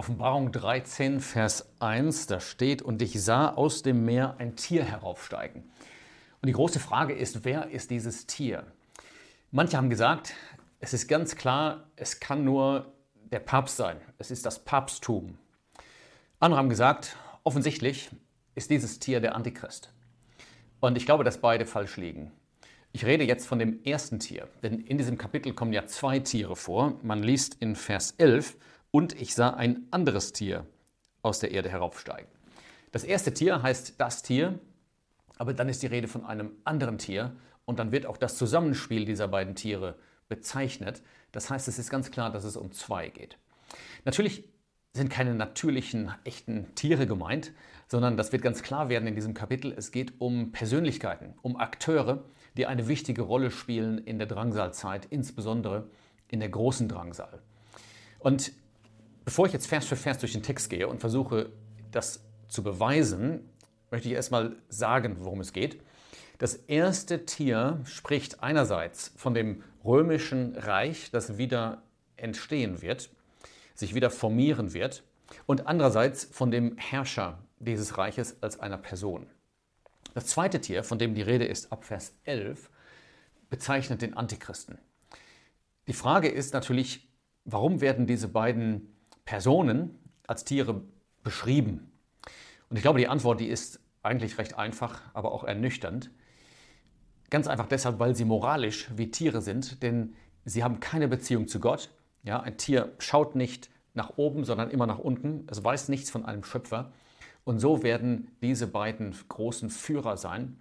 Offenbarung 13, Vers 1, da steht, und ich sah aus dem Meer ein Tier heraufsteigen. Und die große Frage ist, wer ist dieses Tier? Manche haben gesagt, es ist ganz klar, es kann nur der Papst sein. Es ist das Papsttum. Andere haben gesagt, offensichtlich ist dieses Tier der Antichrist. Und ich glaube, dass beide falsch liegen. Ich rede jetzt von dem ersten Tier, denn in diesem Kapitel kommen ja zwei Tiere vor. Man liest in Vers 11, und ich sah ein anderes Tier aus der Erde heraufsteigen. Das erste Tier heißt das Tier, aber dann ist die Rede von einem anderen Tier und dann wird auch das Zusammenspiel dieser beiden Tiere bezeichnet. Das heißt, es ist ganz klar, dass es um zwei geht. Natürlich sind keine natürlichen, echten Tiere gemeint, sondern das wird ganz klar werden in diesem Kapitel. Es geht um Persönlichkeiten, um Akteure, die eine wichtige Rolle spielen in der Drangsalzeit, insbesondere in der großen Drangsal. Und Bevor ich jetzt Vers für Vers durch den Text gehe und versuche, das zu beweisen, möchte ich erstmal sagen, worum es geht. Das erste Tier spricht einerseits von dem römischen Reich, das wieder entstehen wird, sich wieder formieren wird, und andererseits von dem Herrscher dieses Reiches als einer Person. Das zweite Tier, von dem die Rede ist ab Vers 11, bezeichnet den Antichristen. Die Frage ist natürlich, warum werden diese beiden Personen als Tiere beschrieben? Und ich glaube, die Antwort, die ist eigentlich recht einfach, aber auch ernüchternd. Ganz einfach deshalb, weil sie moralisch wie Tiere sind, denn sie haben keine Beziehung zu Gott. Ja, ein Tier schaut nicht nach oben, sondern immer nach unten. Es weiß nichts von einem Schöpfer. Und so werden diese beiden großen Führer sein.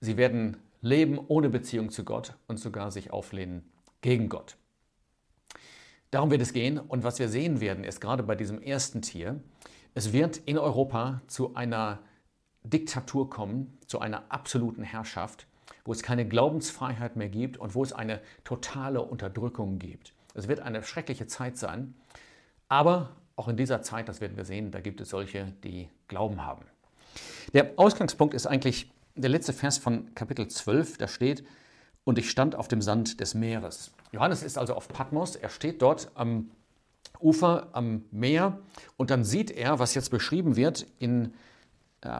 Sie werden leben ohne Beziehung zu Gott und sogar sich auflehnen gegen Gott. Darum wird es gehen. Und was wir sehen werden, ist gerade bei diesem ersten Tier, es wird in Europa zu einer Diktatur kommen, zu einer absoluten Herrschaft, wo es keine Glaubensfreiheit mehr gibt und wo es eine totale Unterdrückung gibt. Es wird eine schreckliche Zeit sein, aber auch in dieser Zeit, das werden wir sehen, da gibt es solche, die Glauben haben. Der Ausgangspunkt ist eigentlich der letzte Vers von Kapitel 12, da steht, und ich stand auf dem Sand des Meeres. Johannes ist also auf Patmos, er steht dort am Ufer, am Meer und dann sieht er, was jetzt beschrieben wird in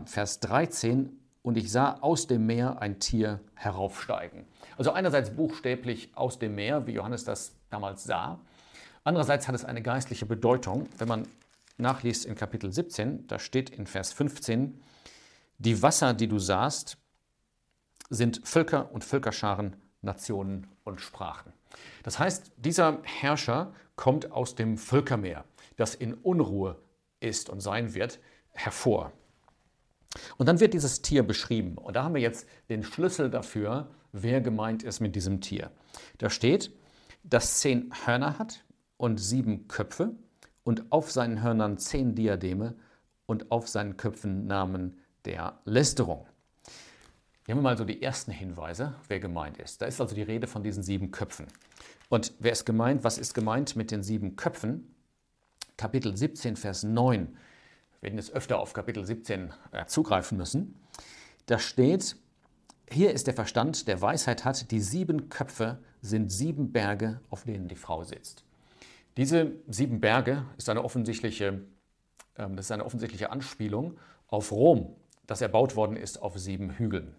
Vers 13, und ich sah aus dem Meer ein Tier heraufsteigen. Also einerseits buchstäblich aus dem Meer, wie Johannes das damals sah. Andererseits hat es eine geistliche Bedeutung. Wenn man nachliest in Kapitel 17, da steht in Vers 15, die Wasser, die du sahst, sind Völker und Völkerscharen, Nationen und Sprachen. Das heißt, dieser Herrscher kommt aus dem Völkermeer, das in Unruhe ist und sein wird, hervor. Und dann wird dieses Tier beschrieben. Und da haben wir jetzt den Schlüssel dafür, wer gemeint ist mit diesem Tier. Da steht, das zehn Hörner hat und sieben Köpfe und auf seinen Hörnern zehn Diademe und auf seinen Köpfen Namen der Lästerung. Hier haben wir mal so die ersten Hinweise, wer gemeint ist. Da ist also die Rede von diesen sieben Köpfen. Und wer ist gemeint? Was ist gemeint mit den sieben Köpfen? Kapitel 17, Vers 9. Wir werden jetzt öfter auf Kapitel 17 äh, zugreifen müssen. Da steht, hier ist der Verstand, der Weisheit hat, die sieben Köpfe sind sieben Berge, auf denen die Frau sitzt. Diese sieben Berge ist eine offensichtliche, äh, das ist eine offensichtliche Anspielung auf Rom, das erbaut worden ist auf sieben Hügeln.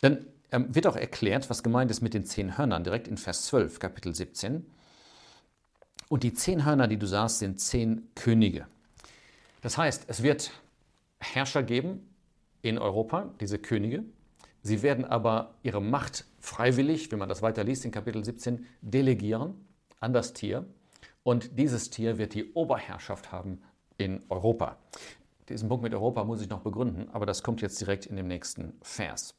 Dann ähm, wird auch erklärt, was gemeint ist mit den zehn Hörnern, direkt in Vers 12, Kapitel 17. Und die zehn Hörner, die du sahst, sind zehn Könige. Das heißt, es wird Herrscher geben in Europa, diese Könige. Sie werden aber ihre Macht freiwillig, wenn man das weiter liest in Kapitel 17, delegieren an das Tier. Und dieses Tier wird die Oberherrschaft haben in Europa. Diesen Punkt mit Europa muss ich noch begründen, aber das kommt jetzt direkt in dem nächsten Vers.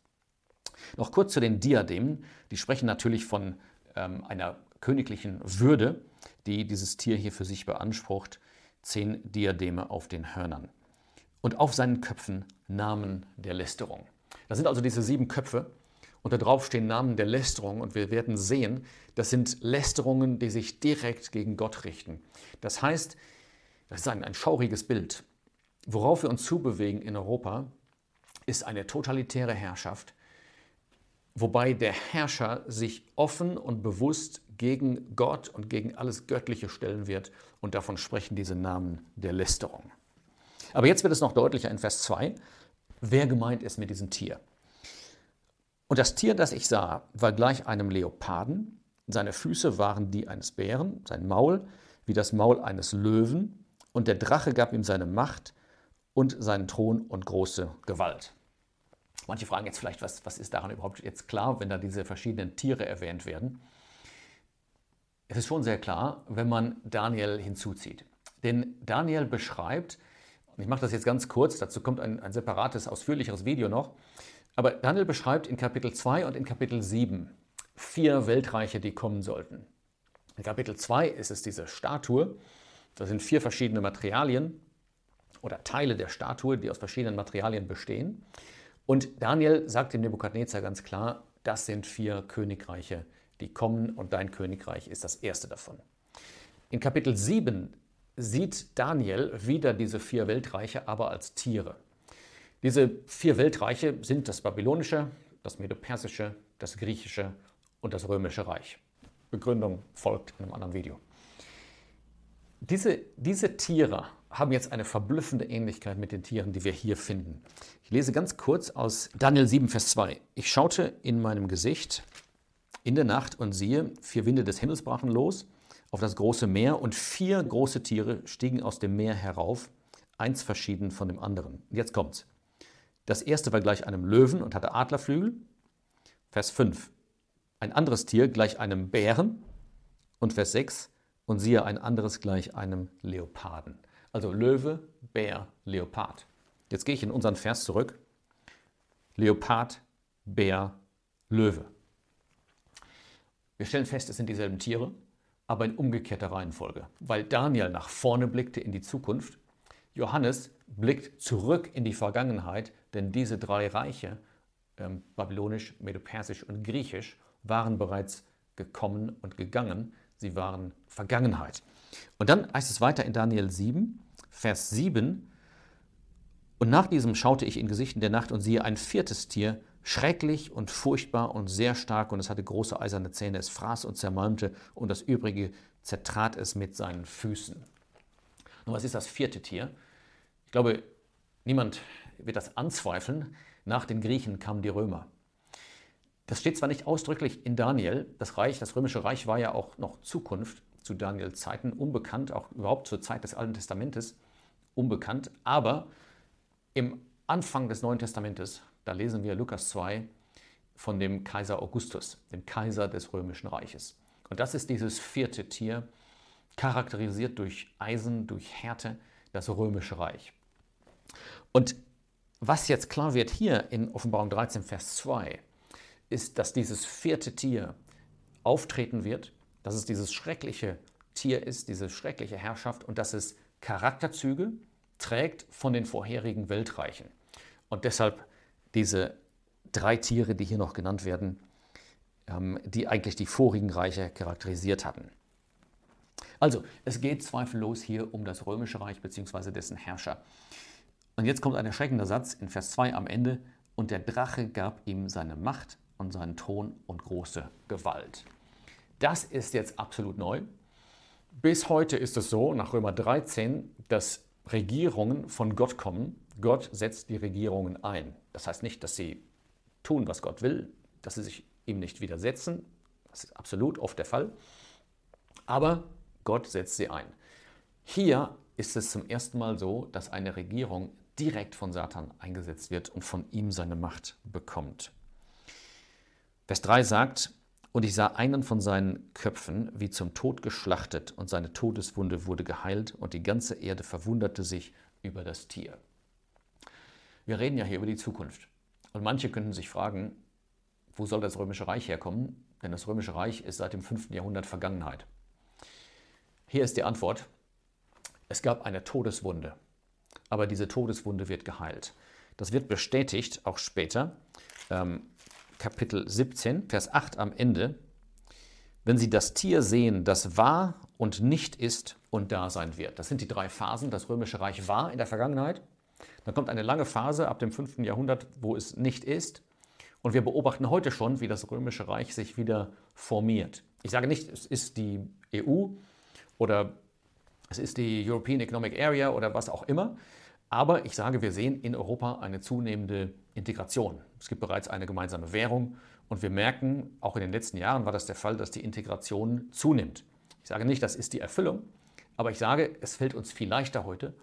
Noch kurz zu den Diademen. Die sprechen natürlich von ähm, einer königlichen Würde, die dieses Tier hier für sich beansprucht. Zehn Diademe auf den Hörnern. Und auf seinen Köpfen Namen der Lästerung. Das sind also diese sieben Köpfe und da drauf stehen Namen der Lästerung und wir werden sehen, das sind Lästerungen, die sich direkt gegen Gott richten. Das heißt, das ist ein, ein schauriges Bild. Worauf wir uns zubewegen in Europa, ist eine totalitäre Herrschaft, wobei der Herrscher sich offen und bewusst gegen Gott und gegen alles Göttliche stellen wird. Und davon sprechen diese Namen der Lästerung. Aber jetzt wird es noch deutlicher in Vers 2, wer gemeint ist mit diesem Tier. Und das Tier, das ich sah, war gleich einem Leoparden. Seine Füße waren die eines Bären, sein Maul wie das Maul eines Löwen. Und der Drache gab ihm seine Macht und seinen Thron und große Gewalt. Manche fragen jetzt vielleicht, was, was ist daran überhaupt jetzt klar, wenn da diese verschiedenen Tiere erwähnt werden. Es ist schon sehr klar, wenn man Daniel hinzuzieht. Denn Daniel beschreibt, und ich mache das jetzt ganz kurz, dazu kommt ein, ein separates, ausführlicheres Video noch, aber Daniel beschreibt in Kapitel 2 und in Kapitel 7 vier Weltreiche, die kommen sollten. In Kapitel 2 ist es diese Statue, da sind vier verschiedene Materialien oder Teile der Statue, die aus verschiedenen Materialien bestehen. Und Daniel sagt dem Nebukadnezar ganz klar, das sind vier Königreiche, die kommen und dein Königreich ist das erste davon. In Kapitel 7 sieht Daniel wieder diese vier Weltreiche, aber als Tiere. Diese vier Weltreiche sind das babylonische, das medopersische, das griechische und das römische Reich. Begründung folgt in einem anderen Video. Diese, diese Tiere haben jetzt eine verblüffende Ähnlichkeit mit den Tieren, die wir hier finden. Ich lese ganz kurz aus Daniel 7, Vers 2. Ich schaute in meinem Gesicht in der Nacht und siehe, vier Winde des Himmels brachen los auf das große Meer und vier große Tiere stiegen aus dem Meer herauf, eins verschieden von dem anderen. Jetzt kommt's. Das erste war gleich einem Löwen und hatte Adlerflügel. Vers 5. Ein anderes Tier gleich einem Bären. Und Vers 6. Und siehe ein anderes gleich einem Leoparden. Also Löwe, Bär, Leopard. Jetzt gehe ich in unseren Vers zurück. Leopard, Bär, Löwe. Wir stellen fest, es sind dieselben Tiere, aber in umgekehrter Reihenfolge, weil Daniel nach vorne blickte in die Zukunft, Johannes blickt zurück in die Vergangenheit, denn diese drei Reiche, ähm, babylonisch, medopersisch und griechisch, waren bereits gekommen und gegangen, sie waren Vergangenheit. Und dann heißt es weiter in Daniel 7, Vers 7, und nach diesem schaute ich in Gesichten der Nacht und siehe ein viertes Tier, schrecklich und furchtbar und sehr stark, und es hatte große eiserne Zähne, es fraß und zermalmte, und das übrige zertrat es mit seinen Füßen. Nun, was ist das vierte Tier? Ich glaube, niemand wird das anzweifeln. Nach den Griechen kamen die Römer. Das steht zwar nicht ausdrücklich in Daniel, das Reich, das römische Reich war ja auch noch Zukunft zu Daniels Zeiten, unbekannt, auch überhaupt zur Zeit des Alten Testamentes unbekannt, aber im Anfang des Neuen Testamentes, da lesen wir Lukas 2 von dem Kaiser Augustus, dem Kaiser des römischen Reiches. Und das ist dieses vierte Tier, charakterisiert durch Eisen, durch Härte, das römische Reich. Und was jetzt klar wird hier in Offenbarung 13, Vers 2, ist, dass dieses vierte Tier auftreten wird, dass es dieses schreckliche Tier ist, diese schreckliche Herrschaft und dass es Charakterzüge trägt von den vorherigen Weltreichen. Und deshalb diese drei Tiere, die hier noch genannt werden, ähm, die eigentlich die vorigen Reiche charakterisiert hatten. Also, es geht zweifellos hier um das römische Reich bzw. dessen Herrscher. Und jetzt kommt ein erschreckender Satz in Vers 2 am Ende. Und der Drache gab ihm seine Macht und seinen Thron und große Gewalt. Das ist jetzt absolut neu. Bis heute ist es so, nach Römer 13, dass Regierungen von Gott kommen. Gott setzt die Regierungen ein. Das heißt nicht, dass sie tun, was Gott will, dass sie sich ihm nicht widersetzen. Das ist absolut oft der Fall. Aber Gott setzt sie ein. Hier ist es zum ersten Mal so, dass eine Regierung direkt von Satan eingesetzt wird und von ihm seine Macht bekommt. Vers 3 sagt, und ich sah einen von seinen Köpfen wie zum Tod geschlachtet, und seine Todeswunde wurde geheilt, und die ganze Erde verwunderte sich über das Tier. Wir reden ja hier über die Zukunft. Und manche könnten sich fragen, wo soll das Römische Reich herkommen? Denn das Römische Reich ist seit dem 5. Jahrhundert Vergangenheit. Hier ist die Antwort. Es gab eine Todeswunde, aber diese Todeswunde wird geheilt. Das wird bestätigt, auch später. Ähm, Kapitel 17, Vers 8 am Ende, wenn sie das Tier sehen, das war und nicht ist und da sein wird. Das sind die drei Phasen. Das Römische Reich war in der Vergangenheit. Dann kommt eine lange Phase ab dem 5. Jahrhundert, wo es nicht ist. Und wir beobachten heute schon, wie das Römische Reich sich wieder formiert. Ich sage nicht, es ist die EU oder es ist die European Economic Area oder was auch immer. Aber ich sage, wir sehen in Europa eine zunehmende Integration. Es gibt bereits eine gemeinsame Währung und wir merken, auch in den letzten Jahren war das der Fall, dass die Integration zunimmt. Ich sage nicht, das ist die Erfüllung, aber ich sage, es fällt uns viel leichter heute,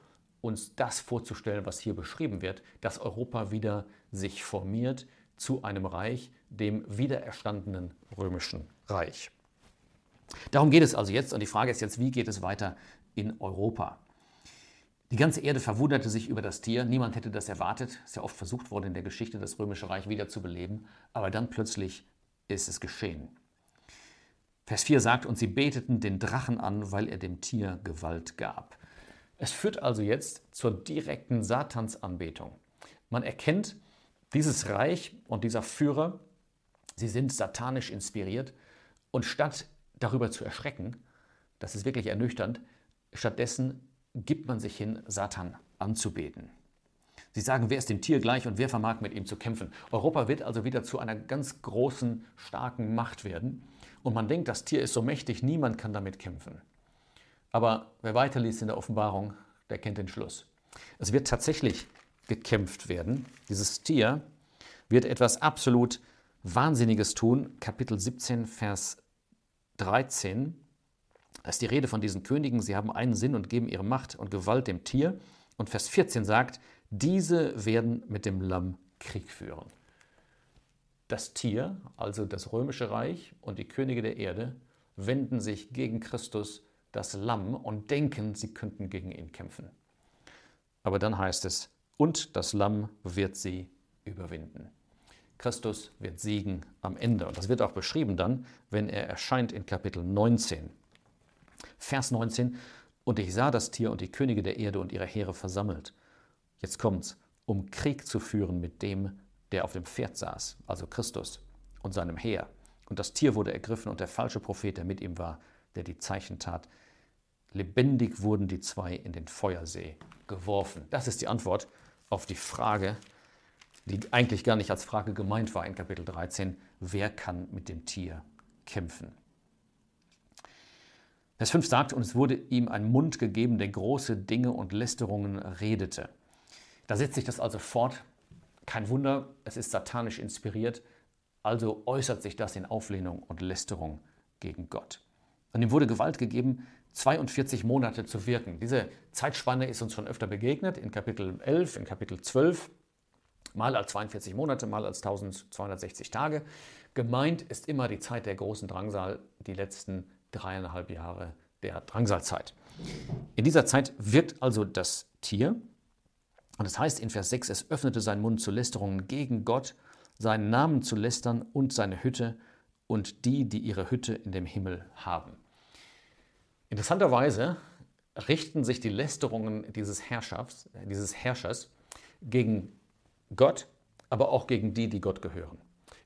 uns das vorzustellen, was hier beschrieben wird, dass Europa wieder sich formiert zu einem Reich, dem wiedererstandenen römischen Reich. Darum geht es also jetzt und die Frage ist jetzt, wie geht es weiter in Europa? Die ganze Erde verwunderte sich über das Tier. Niemand hätte das erwartet. Es ist ja oft versucht worden, in der Geschichte das Römische Reich wieder zu beleben. Aber dann plötzlich ist es geschehen. Vers 4 sagt, und sie beteten den Drachen an, weil er dem Tier Gewalt gab. Es führt also jetzt zur direkten Satansanbetung. Man erkennt, dieses Reich und dieser Führer, sie sind satanisch inspiriert und statt darüber zu erschrecken, das ist wirklich ernüchternd, stattdessen gibt man sich hin, Satan anzubeten. Sie sagen, wer ist dem Tier gleich und wer vermag mit ihm zu kämpfen. Europa wird also wieder zu einer ganz großen, starken Macht werden. Und man denkt, das Tier ist so mächtig, niemand kann damit kämpfen. Aber wer weiterliest in der Offenbarung, der kennt den Schluss. Es wird tatsächlich gekämpft werden. Dieses Tier wird etwas absolut Wahnsinniges tun. Kapitel 17, Vers 13. Da ist die Rede von diesen Königen. Sie haben einen Sinn und geben ihre Macht und Gewalt dem Tier. Und Vers 14 sagt, diese werden mit dem Lamm Krieg führen. Das Tier, also das römische Reich und die Könige der Erde, wenden sich gegen Christus, das Lamm, und denken, sie könnten gegen ihn kämpfen. Aber dann heißt es, und das Lamm wird sie überwinden. Christus wird siegen am Ende. Und das wird auch beschrieben dann, wenn er erscheint in Kapitel 19. Vers 19. Und ich sah das Tier und die Könige der Erde und ihre Heere versammelt. Jetzt kommt's, um Krieg zu führen mit dem, der auf dem Pferd saß, also Christus und seinem Heer. Und das Tier wurde ergriffen und der falsche Prophet, der mit ihm war, der die Zeichen tat. Lebendig wurden die zwei in den Feuersee geworfen. Das ist die Antwort auf die Frage, die eigentlich gar nicht als Frage gemeint war in Kapitel 13, wer kann mit dem Tier kämpfen? Vers 5 sagt, und es wurde ihm ein Mund gegeben, der große Dinge und Lästerungen redete. Da setzt sich das also fort. Kein Wunder, es ist satanisch inspiriert, also äußert sich das in Auflehnung und Lästerung gegen Gott. Und ihm wurde Gewalt gegeben, 42 Monate zu wirken. Diese Zeitspanne ist uns schon öfter begegnet, in Kapitel 11, in Kapitel 12, mal als 42 Monate, mal als 1260 Tage. Gemeint ist immer die Zeit der großen Drangsal, die letzten dreieinhalb Jahre der Drangsalzeit. In dieser Zeit wirkt also das Tier. Und es das heißt in Vers 6, es öffnete seinen Mund zu Lästerungen gegen Gott, seinen Namen zu lästern und seine Hütte und die, die ihre Hütte in dem Himmel haben. Interessanterweise richten sich die Lästerungen dieses, Herrschafts, dieses Herrschers gegen Gott, aber auch gegen die, die Gott gehören.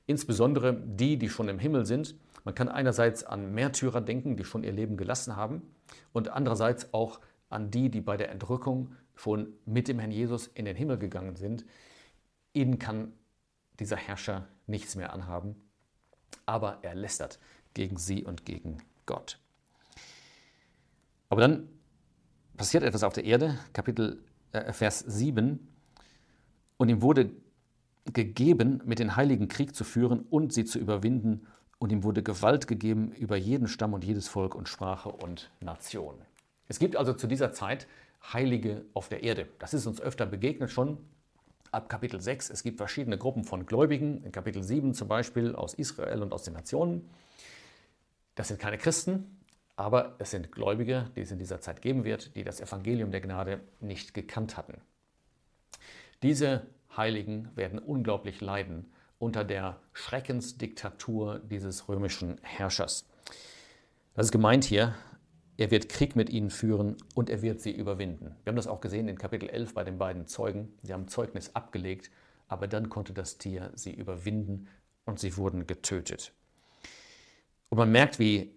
Insbesondere die, die schon im Himmel sind. Man kann einerseits an Märtyrer denken, die schon ihr Leben gelassen haben, und andererseits auch an die, die bei der Entrückung schon mit dem Herrn Jesus in den Himmel gegangen sind. Ihnen kann dieser Herrscher nichts mehr anhaben, aber er lästert gegen sie und gegen Gott. Aber dann passiert etwas auf der Erde, Kapitel äh, Vers 7. Und ihm wurde gegeben, mit den Heiligen Krieg zu führen und sie zu überwinden. Und ihm wurde Gewalt gegeben über jeden Stamm und jedes Volk und Sprache und Nation. Es gibt also zu dieser Zeit Heilige auf der Erde. Das ist uns öfter begegnet schon ab Kapitel 6. Es gibt verschiedene Gruppen von Gläubigen, in Kapitel 7 zum Beispiel aus Israel und aus den Nationen. Das sind keine Christen, aber es sind Gläubige, die es in dieser Zeit geben wird, die das Evangelium der Gnade nicht gekannt hatten. Diese Heiligen werden unglaublich leiden unter der Schreckensdiktatur dieses römischen Herrschers. Das ist gemeint hier, er wird Krieg mit ihnen führen und er wird sie überwinden. Wir haben das auch gesehen in Kapitel 11 bei den beiden Zeugen. Sie haben Zeugnis abgelegt, aber dann konnte das Tier sie überwinden und sie wurden getötet. Und man merkt, wie,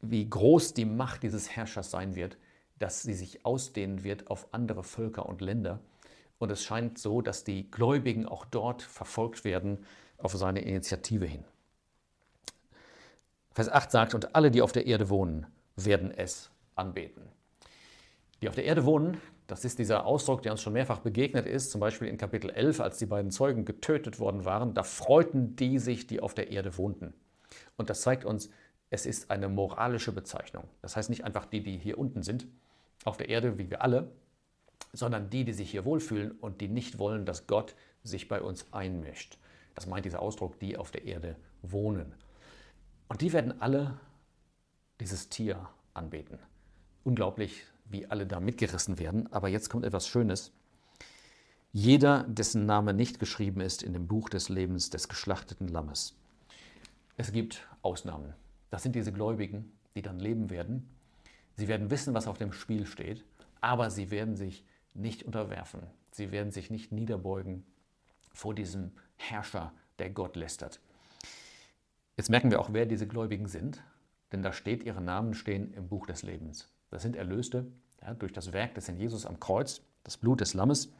wie groß die Macht dieses Herrschers sein wird, dass sie sich ausdehnen wird auf andere Völker und Länder und es scheint so, dass die Gläubigen auch dort verfolgt werden auf seine Initiative hin. Vers 8 sagt, und alle, die auf der Erde wohnen, werden es anbeten. Die auf der Erde wohnen, das ist dieser Ausdruck, der uns schon mehrfach begegnet ist, zum Beispiel in Kapitel 11, als die beiden Zeugen getötet worden waren, da freuten die sich, die auf der Erde wohnten. Und das zeigt uns, es ist eine moralische Bezeichnung. Das heißt nicht einfach die, die hier unten sind, auf der Erde, wie wir alle, sondern die, die sich hier wohlfühlen und die nicht wollen, dass Gott sich bei uns einmischt. Das meint dieser Ausdruck, die auf der Erde wohnen. Und die werden alle dieses Tier anbeten. Unglaublich, wie alle da mitgerissen werden. Aber jetzt kommt etwas Schönes. Jeder, dessen Name nicht geschrieben ist in dem Buch des Lebens des geschlachteten Lammes. Es gibt Ausnahmen. Das sind diese Gläubigen, die dann leben werden. Sie werden wissen, was auf dem Spiel steht, aber sie werden sich nicht unterwerfen. Sie werden sich nicht niederbeugen vor diesem Herrscher, der Gott lästert. Jetzt merken wir auch, wer diese Gläubigen sind, denn da steht, ihre Namen stehen im Buch des Lebens. Das sind Erlöste ja, durch das Werk des Herrn Jesus am Kreuz, das Blut des Lammes.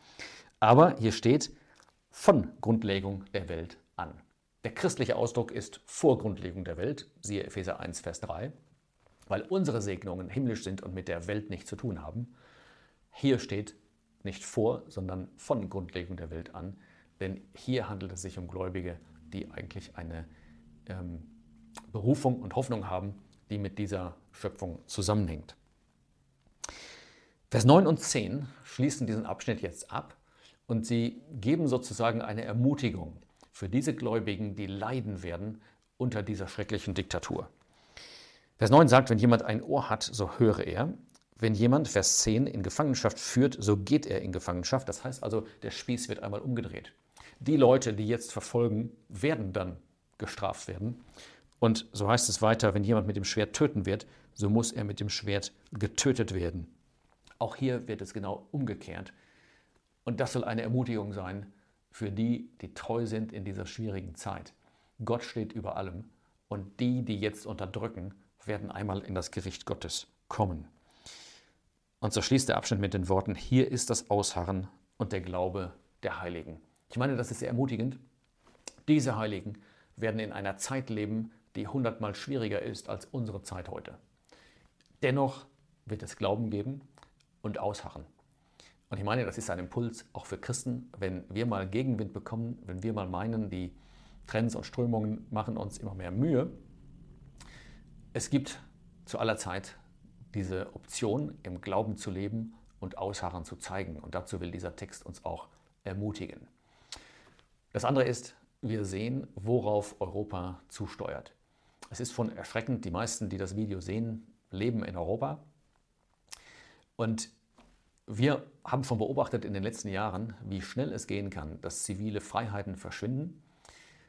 Aber hier steht von Grundlegung der Welt an. Der christliche Ausdruck ist vor Grundlegung der Welt, siehe Epheser 1, Vers 3, weil unsere Segnungen himmlisch sind und mit der Welt nichts zu tun haben. Hier steht nicht vor, sondern von Grundlegung der Welt an, denn hier handelt es sich um Gläubige, die eigentlich eine ähm, Berufung und Hoffnung haben, die mit dieser Schöpfung zusammenhängt. Vers 9 und 10 schließen diesen Abschnitt jetzt ab und sie geben sozusagen eine Ermutigung für diese Gläubigen, die leiden werden unter dieser schrecklichen Diktatur. Vers 9 sagt, wenn jemand ein Ohr hat, so höre er. Wenn jemand, Vers 10, in Gefangenschaft führt, so geht er in Gefangenschaft. Das heißt also, der Spieß wird einmal umgedreht. Die Leute, die jetzt verfolgen, werden dann gestraft werden. Und so heißt es weiter, wenn jemand mit dem Schwert töten wird, so muss er mit dem Schwert getötet werden. Auch hier wird es genau umgekehrt. Und das soll eine Ermutigung sein für die, die treu sind in dieser schwierigen Zeit. Gott steht über allem und die, die jetzt unterdrücken, werden einmal in das Gericht Gottes kommen. Und so schließt der Abschnitt mit den Worten, hier ist das Ausharren und der Glaube der Heiligen. Ich meine, das ist sehr ermutigend. Diese Heiligen werden in einer Zeit leben, die hundertmal schwieriger ist als unsere Zeit heute. Dennoch wird es Glauben geben und Ausharren. Und ich meine, das ist ein Impuls auch für Christen, wenn wir mal Gegenwind bekommen, wenn wir mal meinen, die Trends und Strömungen machen uns immer mehr Mühe. Es gibt zu aller Zeit diese Option, im Glauben zu leben und Ausharren zu zeigen. Und dazu will dieser Text uns auch ermutigen. Das andere ist, wir sehen, worauf Europa zusteuert. Es ist schon erschreckend, die meisten, die das Video sehen, leben in Europa. Und wir haben schon beobachtet in den letzten Jahren, wie schnell es gehen kann, dass zivile Freiheiten verschwinden,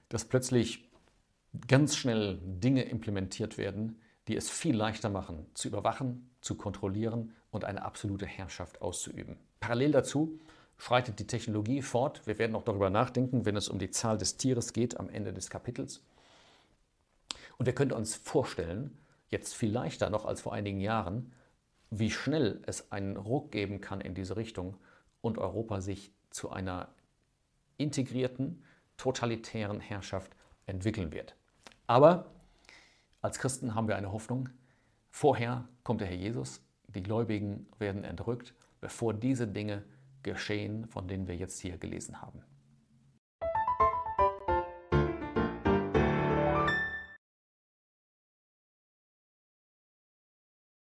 dass plötzlich ganz schnell Dinge implementiert werden, die es viel leichter machen, zu überwachen, zu kontrollieren und eine absolute Herrschaft auszuüben. Parallel dazu schreitet die Technologie fort. Wir werden auch darüber nachdenken, wenn es um die Zahl des Tieres geht am Ende des Kapitels. Und wir können uns vorstellen, jetzt viel leichter noch als vor einigen Jahren, wie schnell es einen Ruck geben kann in diese Richtung und Europa sich zu einer integrierten, totalitären Herrschaft entwickeln wird. Aber als Christen haben wir eine Hoffnung. Vorher kommt der Herr Jesus, die Gläubigen werden entrückt, bevor diese Dinge geschehen, von denen wir jetzt hier gelesen haben.